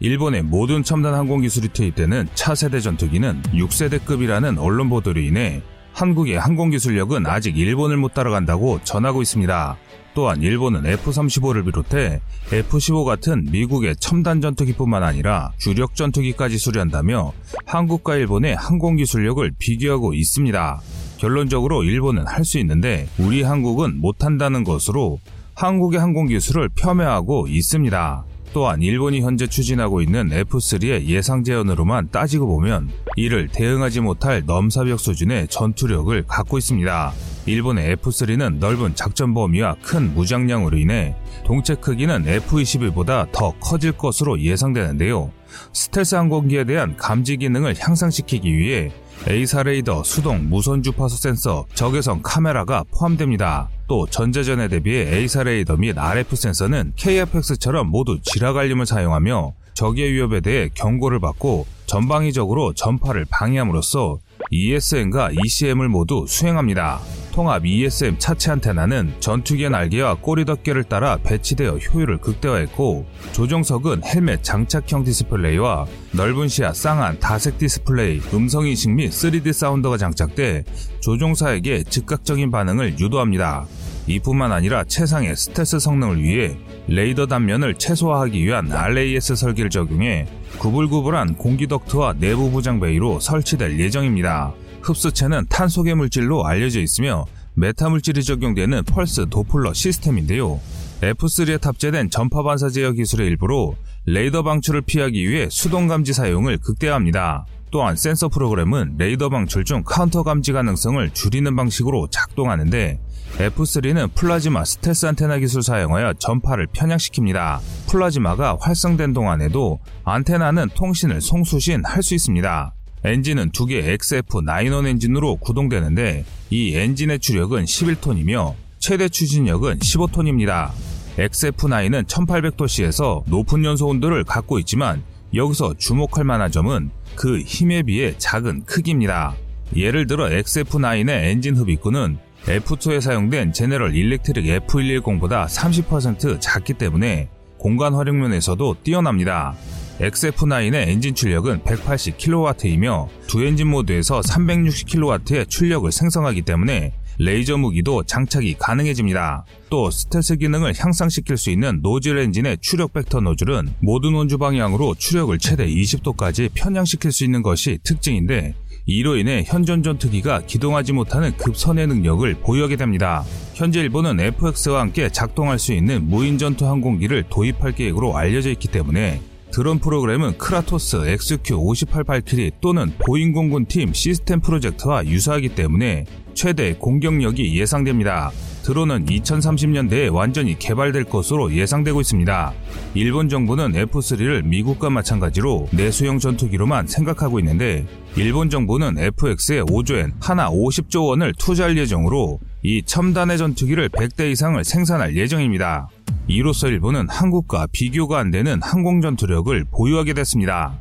일본의 모든 첨단 항공기술이 투입되는 차세대 전투기는 6세대급이라는 언론 보도로 인해 한국의 항공기술력은 아직 일본을 못 따라간다고 전하고 있습니다. 또한 일본은 F-35를 비롯해 F-15 같은 미국의 첨단 전투기뿐만 아니라 주력 전투기까지 수리한다며 한국과 일본의 항공기술력을 비교하고 있습니다. 결론적으로 일본은 할 수 있는데 우리 한국은 못한다는 것으로 한국의 항공기술을 폄훼하고 있습니다. 또한 일본이 현재 추진하고 있는 F3의 예상 제언으로만 따지고 보면 이를 대응하지 못할 넘사벽 수준의 전투력을 갖고 있습니다. 일본의 F3는 넓은 작전 범위와 큰 무장량으로 인해 동체 크기는 F-21보다 더 커질 것으로 예상되는데요. 스텔스 항공기에 대한 감지 기능을 향상시키기 위해 A사 레이더, 수동, 무선 주파수 센서, 적외선 카메라가 포함됩니다. 또 전자전에 대비해 A사 레이더 및 RF 센서는 KFX처럼 모두 지라갈림을 사용하며 적의 위협에 대해 경고를 받고 전방위적으로 전파를 방해함으로써 ESM과 ECM을 모두 수행합니다. 통합 ESM 차체 안테나는 전투기의 날개와 꼬리 덮개를 따라 배치되어 효율을 극대화했고 조종석은 헬멧 장착형 디스플레이와 넓은 시야 쌍안 다색 디스플레이, 음성 인식 및 3D 사운드가 장착돼 조종사에게 즉각적인 반응을 유도합니다. 이뿐만 아니라 최상의 스텔스 성능을 위해 레이더 단면을 최소화하기 위한 RAS 설계를 적용해 구불구불한 공기 덕트와 내부 무장 베이로 설치될 예정입니다. 흡수체는 탄소계 물질로 알려져 있으며 메타 물질이 적용되는 펄스 도플러 시스템인데요. F3에 탑재된 전파 반사 제어 기술의 일부로 레이더 방출을 피하기 위해 수동 감지 사용을 극대화합니다. 또한 센서 프로그램은 레이더 방출 중 카운터 감지 가능성을 줄이는 방식으로 작동하는데 F3는 플라즈마 스텔스 안테나 기술 사용하여 전파를 편향시킵니다. 플라즈마가 활성된 동안에도 안테나는 통신을 송수신 할 수 있습니다. 엔진은 두개 XF91 엔진으로 구동되는데 이 엔진의 추력은 11톤이며 최대 추진력은 15톤입니다. XF9은 1800도씨에서 높은 연소 온도를 갖고 있지만 여기서 주목할 만한 점은 그 힘에 비해 작은 크기입니다. 예를 들어 XF9의 엔진 흡입구는 F2에 사용된 제네럴 일렉트릭 F110보다 30% 작기 때문에 공간 활용 면에서도 뛰어납니다. XF9의 엔진 출력은 180kW이며 두 엔진 모드에서 360kW의 출력을 생성하기 때문에 레이저 무기도 장착이 가능해집니다. 또 스텔스 기능을 향상시킬 수 있는 노즐 엔진의 추력 벡터 노즐은 모든 원주 방향으로 추력을 최대 20도까지 편향시킬 수 있는 것이 특징인데 이로 인해 현존 전투기가 기동하지 못하는 급선회 능력을 보유하게 됩니다. 현재 일본은 FX와 함께 작동할 수 있는 무인 전투 항공기를 도입할 계획으로 알려져 있기 때문에 드론 프로그램은 크라토스 XQ58 발키리 또는 보잉 공군 팀 시스템 프로젝트와 유사하기 때문에 최대 공격력이 예상됩니다. 드론은 2030년대에 완전히 개발될 것으로 예상되고 있습니다. 일본 정부는 F3를 미국과 마찬가지로 내수형 전투기로만 생각하고 있는데 일본 정부는 FX에 5조엔 한화 50조 원을 투자할 예정으로 이 첨단의 전투기를 100대 이상을 생산할 예정입니다. 이로써 일본은 한국과 비교가 안 되는 항공 전투력을 보유하게 됐습니다.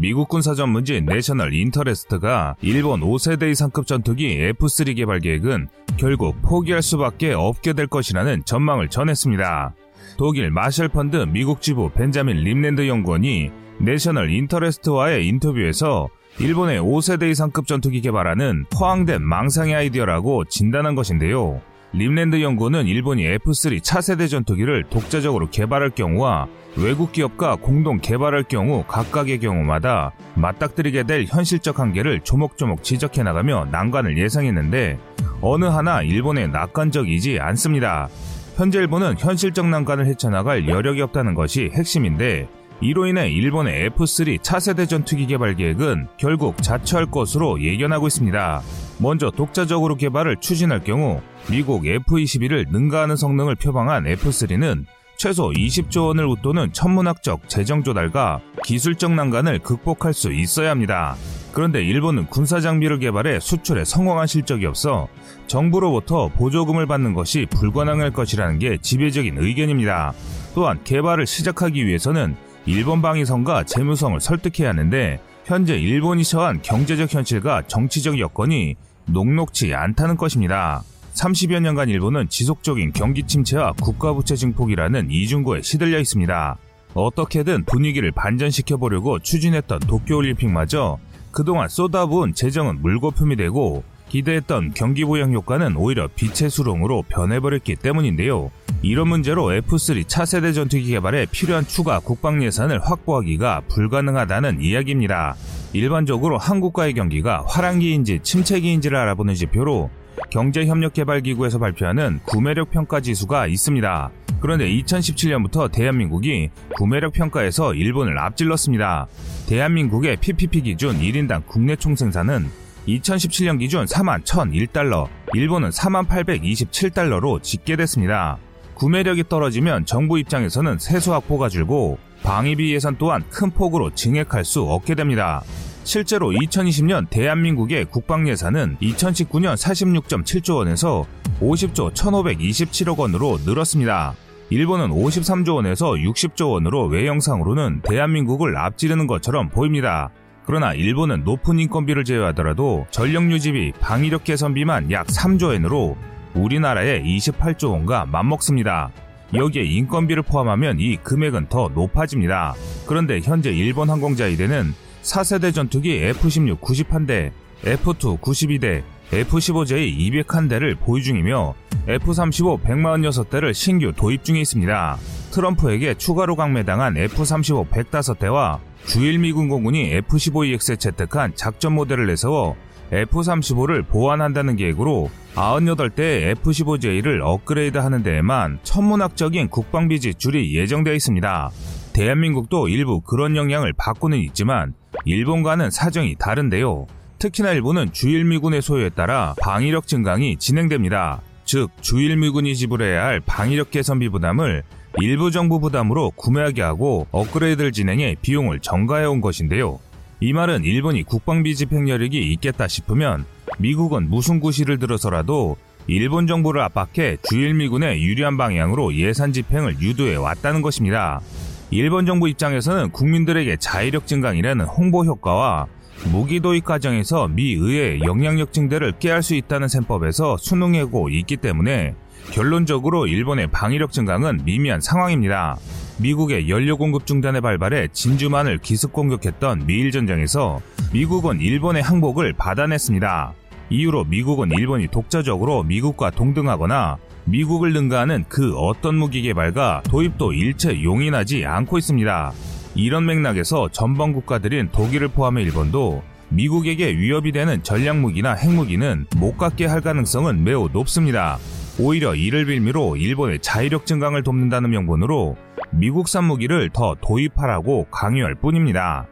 미국 군사 전문지 내셔널 인터레스트가 일본 5세대 이상급 전투기 F3 개발 계획은 결국 포기할 수밖에 없게 될 것이라는 전망을 전했습니다. 독일 마셜 펀드 미국 지부 벤자민 림랜드 연구원이 내셔널 인터레스트와의 인터뷰에서 일본의 5세대 이상급 전투기 개발은 허황된 망상의 아이디어라고 진단한 것인데요. 림랜드 연구원은 일본이 F3 차세대 전투기를 독자적으로 개발할 경우와 외국 기업과 공동 개발할 경우 각각의 경우마다 맞닥뜨리게 될 현실적 한계를 조목조목 지적해 나가며 난관을 예상했는데 어느 하나 일본에 낙관적이지 않습니다. 현재 일본은 현실적 난관을 헤쳐나갈 여력이 없다는 것이 핵심인데 이로 인해 일본의 F3 차세대 전투기 개발 계획은 결국 자처할 것으로 예견하고 있습니다. 먼저 독자적으로 개발을 추진할 경우 미국 F-21을 능가하는 성능을 표방한 F3는 최소 20조 원을 웃도는 천문학적 재정 조달과 기술적 난관을 극복할 수 있어야 합니다. 그런데 일본은 군사 장비를 개발해 수출에 성공한 실적이 없어 정부로부터 보조금을 받는 것이 불가능할 것이라는 게 지배적인 의견입니다. 또한 개발을 시작하기 위해서는 일본 방위성과 재무성을 설득해야 하는데 현재 일본이 처한 경제적 현실과 정치적 여건이 녹록치 않다는 것입니다. 30여 년간 일본은 지속적인 경기 침체와 국가 부채 증폭이라는 이중고에 시들려 있습니다. 어떻게든 분위기를 반전시켜 보려고 추진했던 도쿄올림픽마저 그동안 쏟아부은 재정은 물거품이 되고 기대했던 경기 부양 효과는 오히려 빛의 수렁으로 변해버렸기 때문인데요. 이런 문제로 F3 차세대 전투기 개발에 필요한 추가 국방 예산을 확보하기가 불가능하다는 이야기입니다. 일반적으로 한국과의 경기가 화랑기인지 침체기인지를 알아보는 지표로 경제협력개발기구에서 발표하는 구매력 평가 지수가 있습니다. 그런데 2017년부터 대한민국이 구매력 평가에서 일본을 앞질렀습니다. 대한민국의 PPP 기준 1인당 국내 총생산은 2017년 기준 4만 1001달러, 일본은 4만 827달러로 집계됐습니다. 구매력이 떨어지면 정부 입장에서는 세수 확보가 줄고 방위비 예산 또한 큰 폭으로 증액할 수 없게 됩니다. 실제로 2020년 대한민국의 국방 예산은 2019년 46.7조 원에서 50조 1527억 원으로 늘었습니다. 일본은 53조 원에서 60조 원으로 외형상으로는 대한민국을 앞지르는 것처럼 보입니다. 그러나 일본은 높은 인건비를 제외하더라도 전력 유지비, 방위력 개선비만 약 3조 엔으로 우리나라의 28조 원과 맞먹습니다. 여기에 인건비를 포함하면 이 금액은 더 높아집니다. 그런데 현재 일본 항공자위대는 4세대 전투기 F-16 90한대, F-2 92대, F-15J 201대를 보유 중이며 F-35 146대를 신규 도입 중에 있습니다. 트럼프에게 추가로 강매당한 F-35 105대와 주일 미군 공군이 F-15EX에 채택한 작전 모델을 내세워 F-35를 보완한다는 계획으로 98대의 F-15J를 업그레이드하는 데에만 천문학적인 국방비 지출이 예정되어 있습니다. 대한민국도 일부 그런 영향을 받고는 있지만 일본과는 사정이 다른데요. 특히나 일본은 주일미군의 소요에 따라 방위력 증강이 진행됩니다. 즉 주일미군이 지불해야 할 방위력 개선비 부담을 일부 정부 부담으로 구매하게 하고 업그레이드를 진행해 비용을 전가해 온 것인데요. 이 말은 일본이 국방비 집행여력이 있겠다 싶으면 미국은 무슨 구실을 들어서라도 일본 정부를 압박해 주일미군의 유리한 방향으로 예산 집행을 유도해 왔다는 것입니다. 일본 정부 입장에서는 국민들에게 자위력 증강이라는 홍보 효과와 무기 도입 과정에서 미 의회의 영향력 증대를 깨할 수 있다는 셈법에서 수능하고 있기 때문에 결론적으로 일본의 방위력 증강은 미미한 상황입니다. 미국의 연료 공급 중단의 발발에 진주만을 기습 공격했던 미일 전쟁에서 미국은 일본의 항복을 받아냈습니다. 이후로 미국은 일본이 독자적으로 미국과 동등하거나 미국을 능가하는 그 어떤 무기 개발과 도입도 일체 용인하지 않고 있습니다. 이런 맥락에서 전방 국가들인 독일을 포함해 일본도 미국에게 위협이 되는 전략무기나 핵무기는 못 갖게 할 가능성은 매우 높습니다. 오히려 이를 빌미로 일본의 자위력 증강을 돕는다는 명분으로 미국산 무기를 더 도입하라고 강요할 뿐입니다.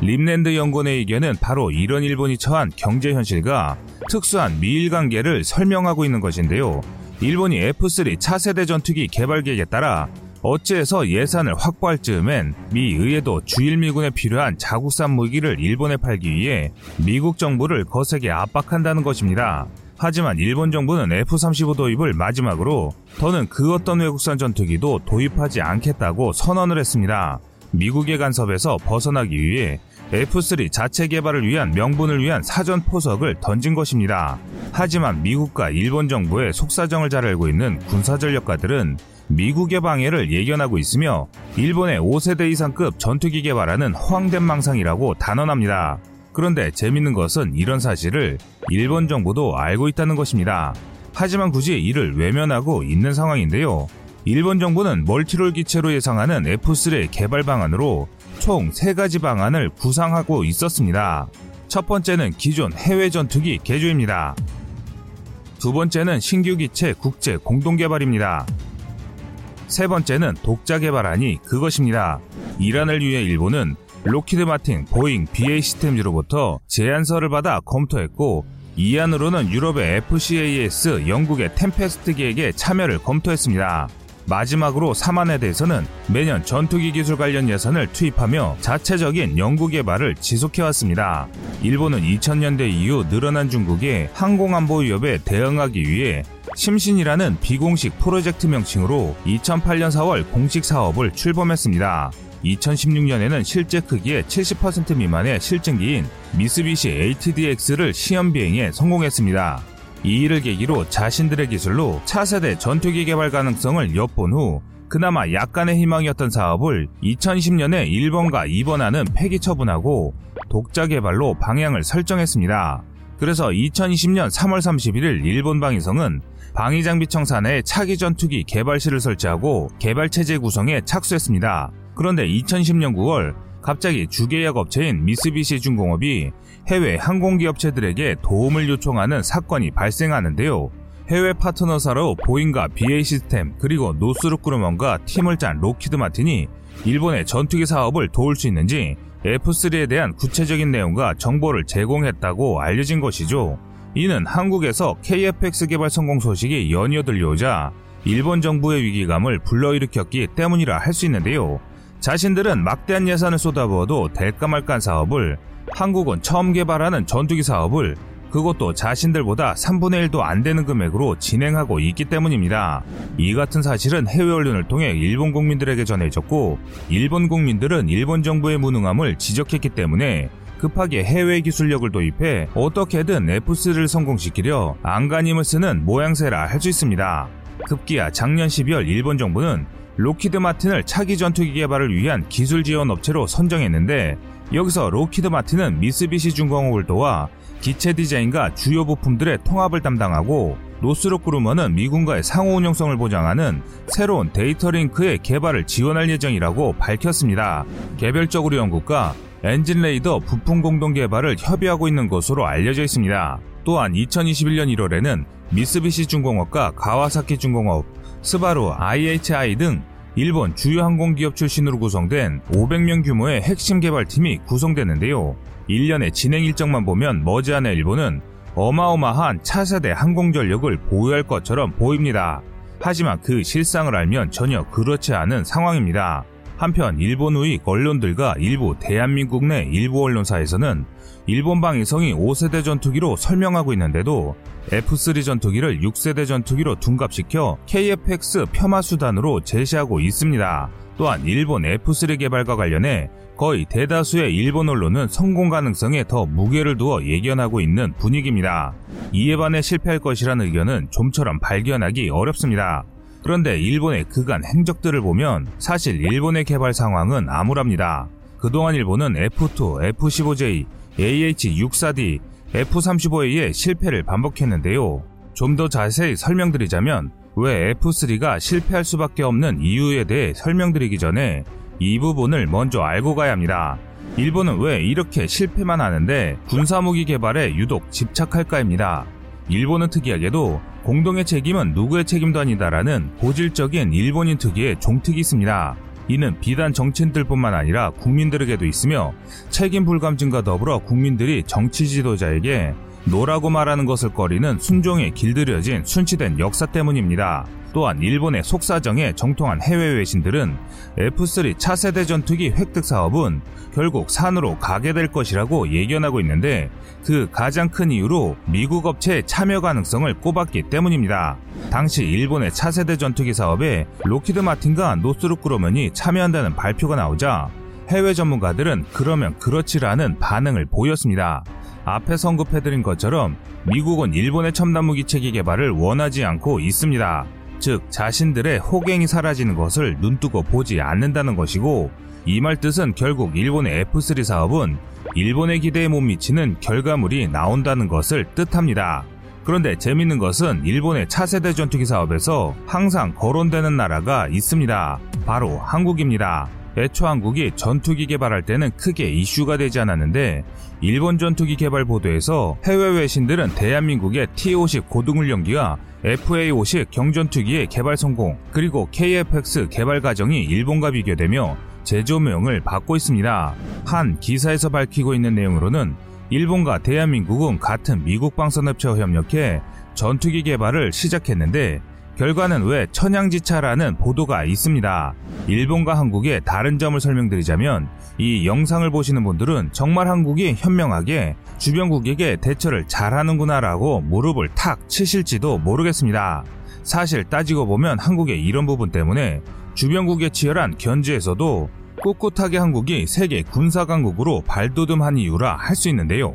림랜드 연구원의 의견은 바로 이런 일본이 처한 경제 현실과 특수한 미일 관계를 설명하고 있는 것인데요. 일본이 F3 차세대 전투기 개발 계획에 따라 어찌해서 예산을 확보할 즈음엔 미 의회도 주일미군에 필요한 자국산 무기를 일본에 팔기 위해 미국 정부를 거세게 압박한다는 것입니다. 하지만 일본 정부는 F-35 도입을 마지막으로 더는 그 어떤 외국산 전투기도 도입하지 않겠다고 선언을 했습니다. 미국의 간섭에서 벗어나기 위해 F3 자체 개발을 위한 명분을 위한 사전 포석을 던진 것입니다. 하지만 미국과 일본 정부의 속사정을 잘 알고 있는 군사전력가들은 미국의 방해를 예견하고 있으며 일본의 5세대 이상급 전투기 개발하는 허황된 망상이라고 단언합니다. 그런데 재밌는 것은 이런 사실을 일본 정부도 알고 있다는 것입니다. 하지만 굳이 이를 외면하고 있는 상황인데요. 일본 정부는 멀티롤 기체로 예상하는 F3 개발 방안으로 총 3가지 방안을 구상하고 있었습니다. 첫 번째는 기존 해외 전투기 개조입니다. 두 번째는 신규 기체 국제 공동 개발입니다. 세 번째는 독자 개발안이 그것입니다. 1안을 위해 일본은 록히드 마틴, 보잉, BAE 시스템즈로부터 제안서를 받아 검토했고 2안으로는 유럽의 FCAS, 영국의 템페스트 기획에 참여를 검토했습니다. 마지막으로 사만에 대해서는 매년 전투기 기술 관련 예산을 투입하며 자체적인 연구 개발을 지속해왔습니다. 일본은 2000년대 이후 늘어난 중국의 항공안보 위협에 대응하기 위해 심신이라는 비공식 프로젝트 명칭으로 2008년 4월 공식 사업을 출범했습니다. 2016년에는 실제 크기의 70% 미만의 실증기인 미쓰비시 ATDX를 시험 비행에 성공했습니다. 이 일을 계기로 자신들의 기술로 차세대 전투기 개발 가능성을 엿본 후 그나마 약간의 희망이었던 사업을 2020년에 1번과 2번하는 폐기 처분하고 독자 개발로 방향을 설정했습니다. 그래서 2020년 3월 31일 일본 방위성은 방위장비청 산하에 차기 전투기 개발실을 설치하고 개발 체제 구성에 착수했습니다. 그런데 2010년 9월 갑자기 주계약 업체인 미쓰비시 중공업이 해외 항공기업체들에게 도움을 요청하는 사건이 발생하는데요. 해외 파트너사로 보잉과 BAE 시스템 그리고 노스롭 그루먼과 팀을 짠 록히드 마틴이 일본의 전투기 사업을 도울 수 있는지 F3에 대한 구체적인 내용과 정보를 제공했다고 알려진 것이죠. 이는 한국에서 KFX 개발 성공 소식이 연이어 들려오자 일본 정부의 위기감을 불러일으켰기 때문이라 할 수 있는데요. 자신들은 막대한 예산을 쏟아부어도 될까 말까 사업을 한국은 처음 개발하는 전투기 사업을 그것도 자신들보다 3분의 1도 안 되는 금액으로 진행하고 있기 때문입니다. 이 같은 사실은 해외 언론을 통해 일본 국민들에게 전해졌고, 일본 국민들은 일본 정부의 무능함을 지적했기 때문에 급하게 해외 기술력을 도입해 어떻게든 F3를 성공시키려 안간힘을 쓰는 모양새라 할 수 있습니다. 급기야 작년 12월 일본 정부는 록히드 마틴을 차기 전투기 개발을 위한 기술 지원 업체로 선정했는데 여기서 록히드 마틴은 미쓰비시 중공업을 도와 기체 디자인과 주요 부품들의 통합을 담당하고 노스롭 그루먼은 미군과의 상호 운영성을 보장하는 새로운 데이터 링크의 개발을 지원할 예정이라고 밝혔습니다. 개별적으로 영국과 엔진 레이더 부품 공동 개발을 협의하고 있는 것으로 알려져 있습니다. 또한 2021년 1월에는 미쓰비시 중공업과 가와사키 중공업, 스바루, IHI 등 일본 주요 항공기업 출신으로 구성된 500명 규모의 핵심 개발팀이 구성되는데요. 1년의 진행 일정만 보면 머지않아 일본은 어마어마한 차세대 항공전력을 보유할 것처럼 보입니다. 하지만 그 실상을 알면 전혀 그렇지 않은 상황입니다. 한편 일본 의 언론들과 일부 대한민국 내 일부 언론사에서는 일본 방 위성이 5세대 전투기로 설명하고 있는데도 F3 전투기를 6세대 전투기로 둔갑시켜 KFX 폄하 수단으로 제시하고 있습니다. 또한 일본 F3 개발과 관련해 거의 대다수의 일본 언론은 성공 가능성에 더 무게를 두어 예견하고 있는 분위기입니다. 이에 반해 실패할 것이라는 의견은 좀처럼 발견하기 어렵습니다. 그런데 일본의 그간 행적들을 보면 사실 일본의 개발 상황은 암울합니다. 그동안 일본은 F2, F-15J, AH-64D, F-35A의 실패를 반복했는데요. 좀 더 자세히 설명드리자면 왜 F3가 실패할 수밖에 없는 이유에 대해 설명드리기 전에 이 부분을 먼저 알고 가야 합니다. 일본은 왜 이렇게 실패만 하는데 군사무기 개발에 유독 집착할까입니다. 일본은 특이하게도 공동의 책임은 누구의 책임도 아니다라는 고질적인 일본인 특유의 종특이 있습니다. 이는 비단 정치인들뿐만 아니라 국민들에게도 있으며 책임 불감증과 더불어 국민들이 정치 지도자에게 노라고 말하는 것을 꺼리는 순종에 길들여진 순치된 역사 때문입니다. 또한 일본의 속사정에 정통한 해외 외신들은 F3 차세대 전투기 획득 사업은 결국 산으로 가게 될 것이라고 예견하고 있는데 그 가장 큰 이유로 미국 업체의 참여 가능성을 꼽았기 때문입니다. 당시 일본의 차세대 전투기 사업에 록히드 마틴과 노스롭 그루먼이 참여한다는 발표가 나오자 해외 전문가들은 그러면 그렇지라는 반응을 보였습니다. 앞에 언급해드린 것처럼 미국은 일본의 첨단 무기 체계 개발을 원하지 않고 있습니다. 즉 자신들의 호갱이 사라지는 것을 눈뜨고 보지 않는다는 것이고 이 말 뜻은 결국 일본의 F3 사업은 일본의 기대에 못 미치는 결과물이 나온다는 것을 뜻합니다. 그런데 재밌는 것은 일본의 차세대 전투기 사업에서 항상 거론되는 나라가 있습니다. 바로 한국입니다. 애초 한국이 전투기 개발할 때는 크게 이슈가 되지 않았는데 일본 전투기 개발 보도에서 해외 외신들은 대한민국의 T-50 고등훈련기와 FA-50 경전투기의 개발 성공 그리고 KF-X 개발 과정이 일본과 비교되며 제조명을 받고 있습니다. 한 기사에서 밝히고 있는 내용으로는 일본과 대한민국은 같은 미국 방산업체와 협력해 전투기 개발을 시작했는데 결과는 왜 천양지차라는 보도가 있습니다. 일본과 한국의 다른 점을 설명드리자면 이 영상을 보시는 분들은 정말 한국이 현명하게 주변국에게 대처를 잘하는구나라고 무릎을 탁 치실지도 모르겠습니다. 사실 따지고 보면 한국의 이런 부분 때문에 주변국의 치열한 견제에서도 꿋꿋하게 한국이 세계 군사 강국으로 발돋움한 이유라 할 수 있는데요.